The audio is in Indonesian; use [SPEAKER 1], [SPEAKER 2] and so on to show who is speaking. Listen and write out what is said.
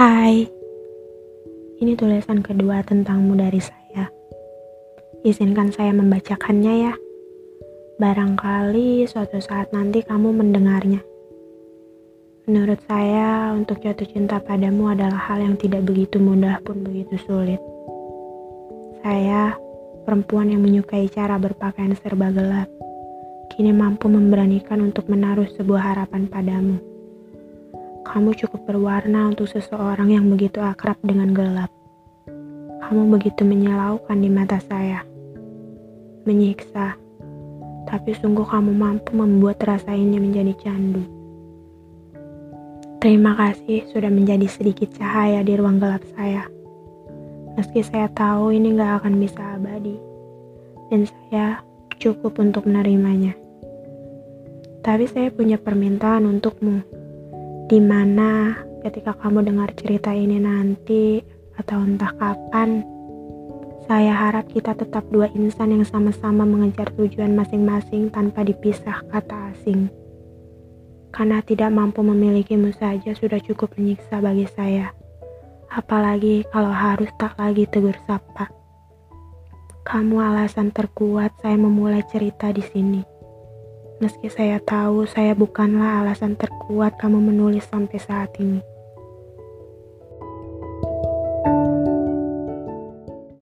[SPEAKER 1] Hai, ini tulisan kedua tentangmu dari saya. Izinkan saya membacakannya ya. Barangkali suatu saat nanti kamu mendengarnya. Menurut saya, untuk jatuh cinta padamu adalah hal yang tidak begitu mudah pun begitu sulit. Saya, perempuan yang menyukai cara berpakaian serba gelap, kini mampu memberanikan untuk menaruh sebuah harapan padamu. Kamu cukup berwarna untuk seseorang yang begitu akrab dengan gelap. Kamu begitu menyilaukan di mata saya. Menyiksa. Tapi sungguh kamu mampu membuat rasa ini menjadi candu. Terima kasih sudah menjadi sedikit cahaya di ruang gelap saya. Meski saya tahu ini gak akan bisa abadi. Dan saya cukup untuk menerimanya. Tapi saya punya permintaan untukmu Di mana ketika kamu dengar cerita ini nanti atau entah kapan, saya harap kita tetap dua insan yang sama-sama mengejar tujuan masing-masing tanpa dipisah kata asing. Karena tidak mampu memilikimu saja sudah cukup menyiksa bagi saya. Apalagi kalau harus tak lagi tegur sapa. Kamu alasan terkuat saya memulai cerita di sini. Meski saya tahu saya bukanlah alasan terkuat kamu menulis sampai saat ini.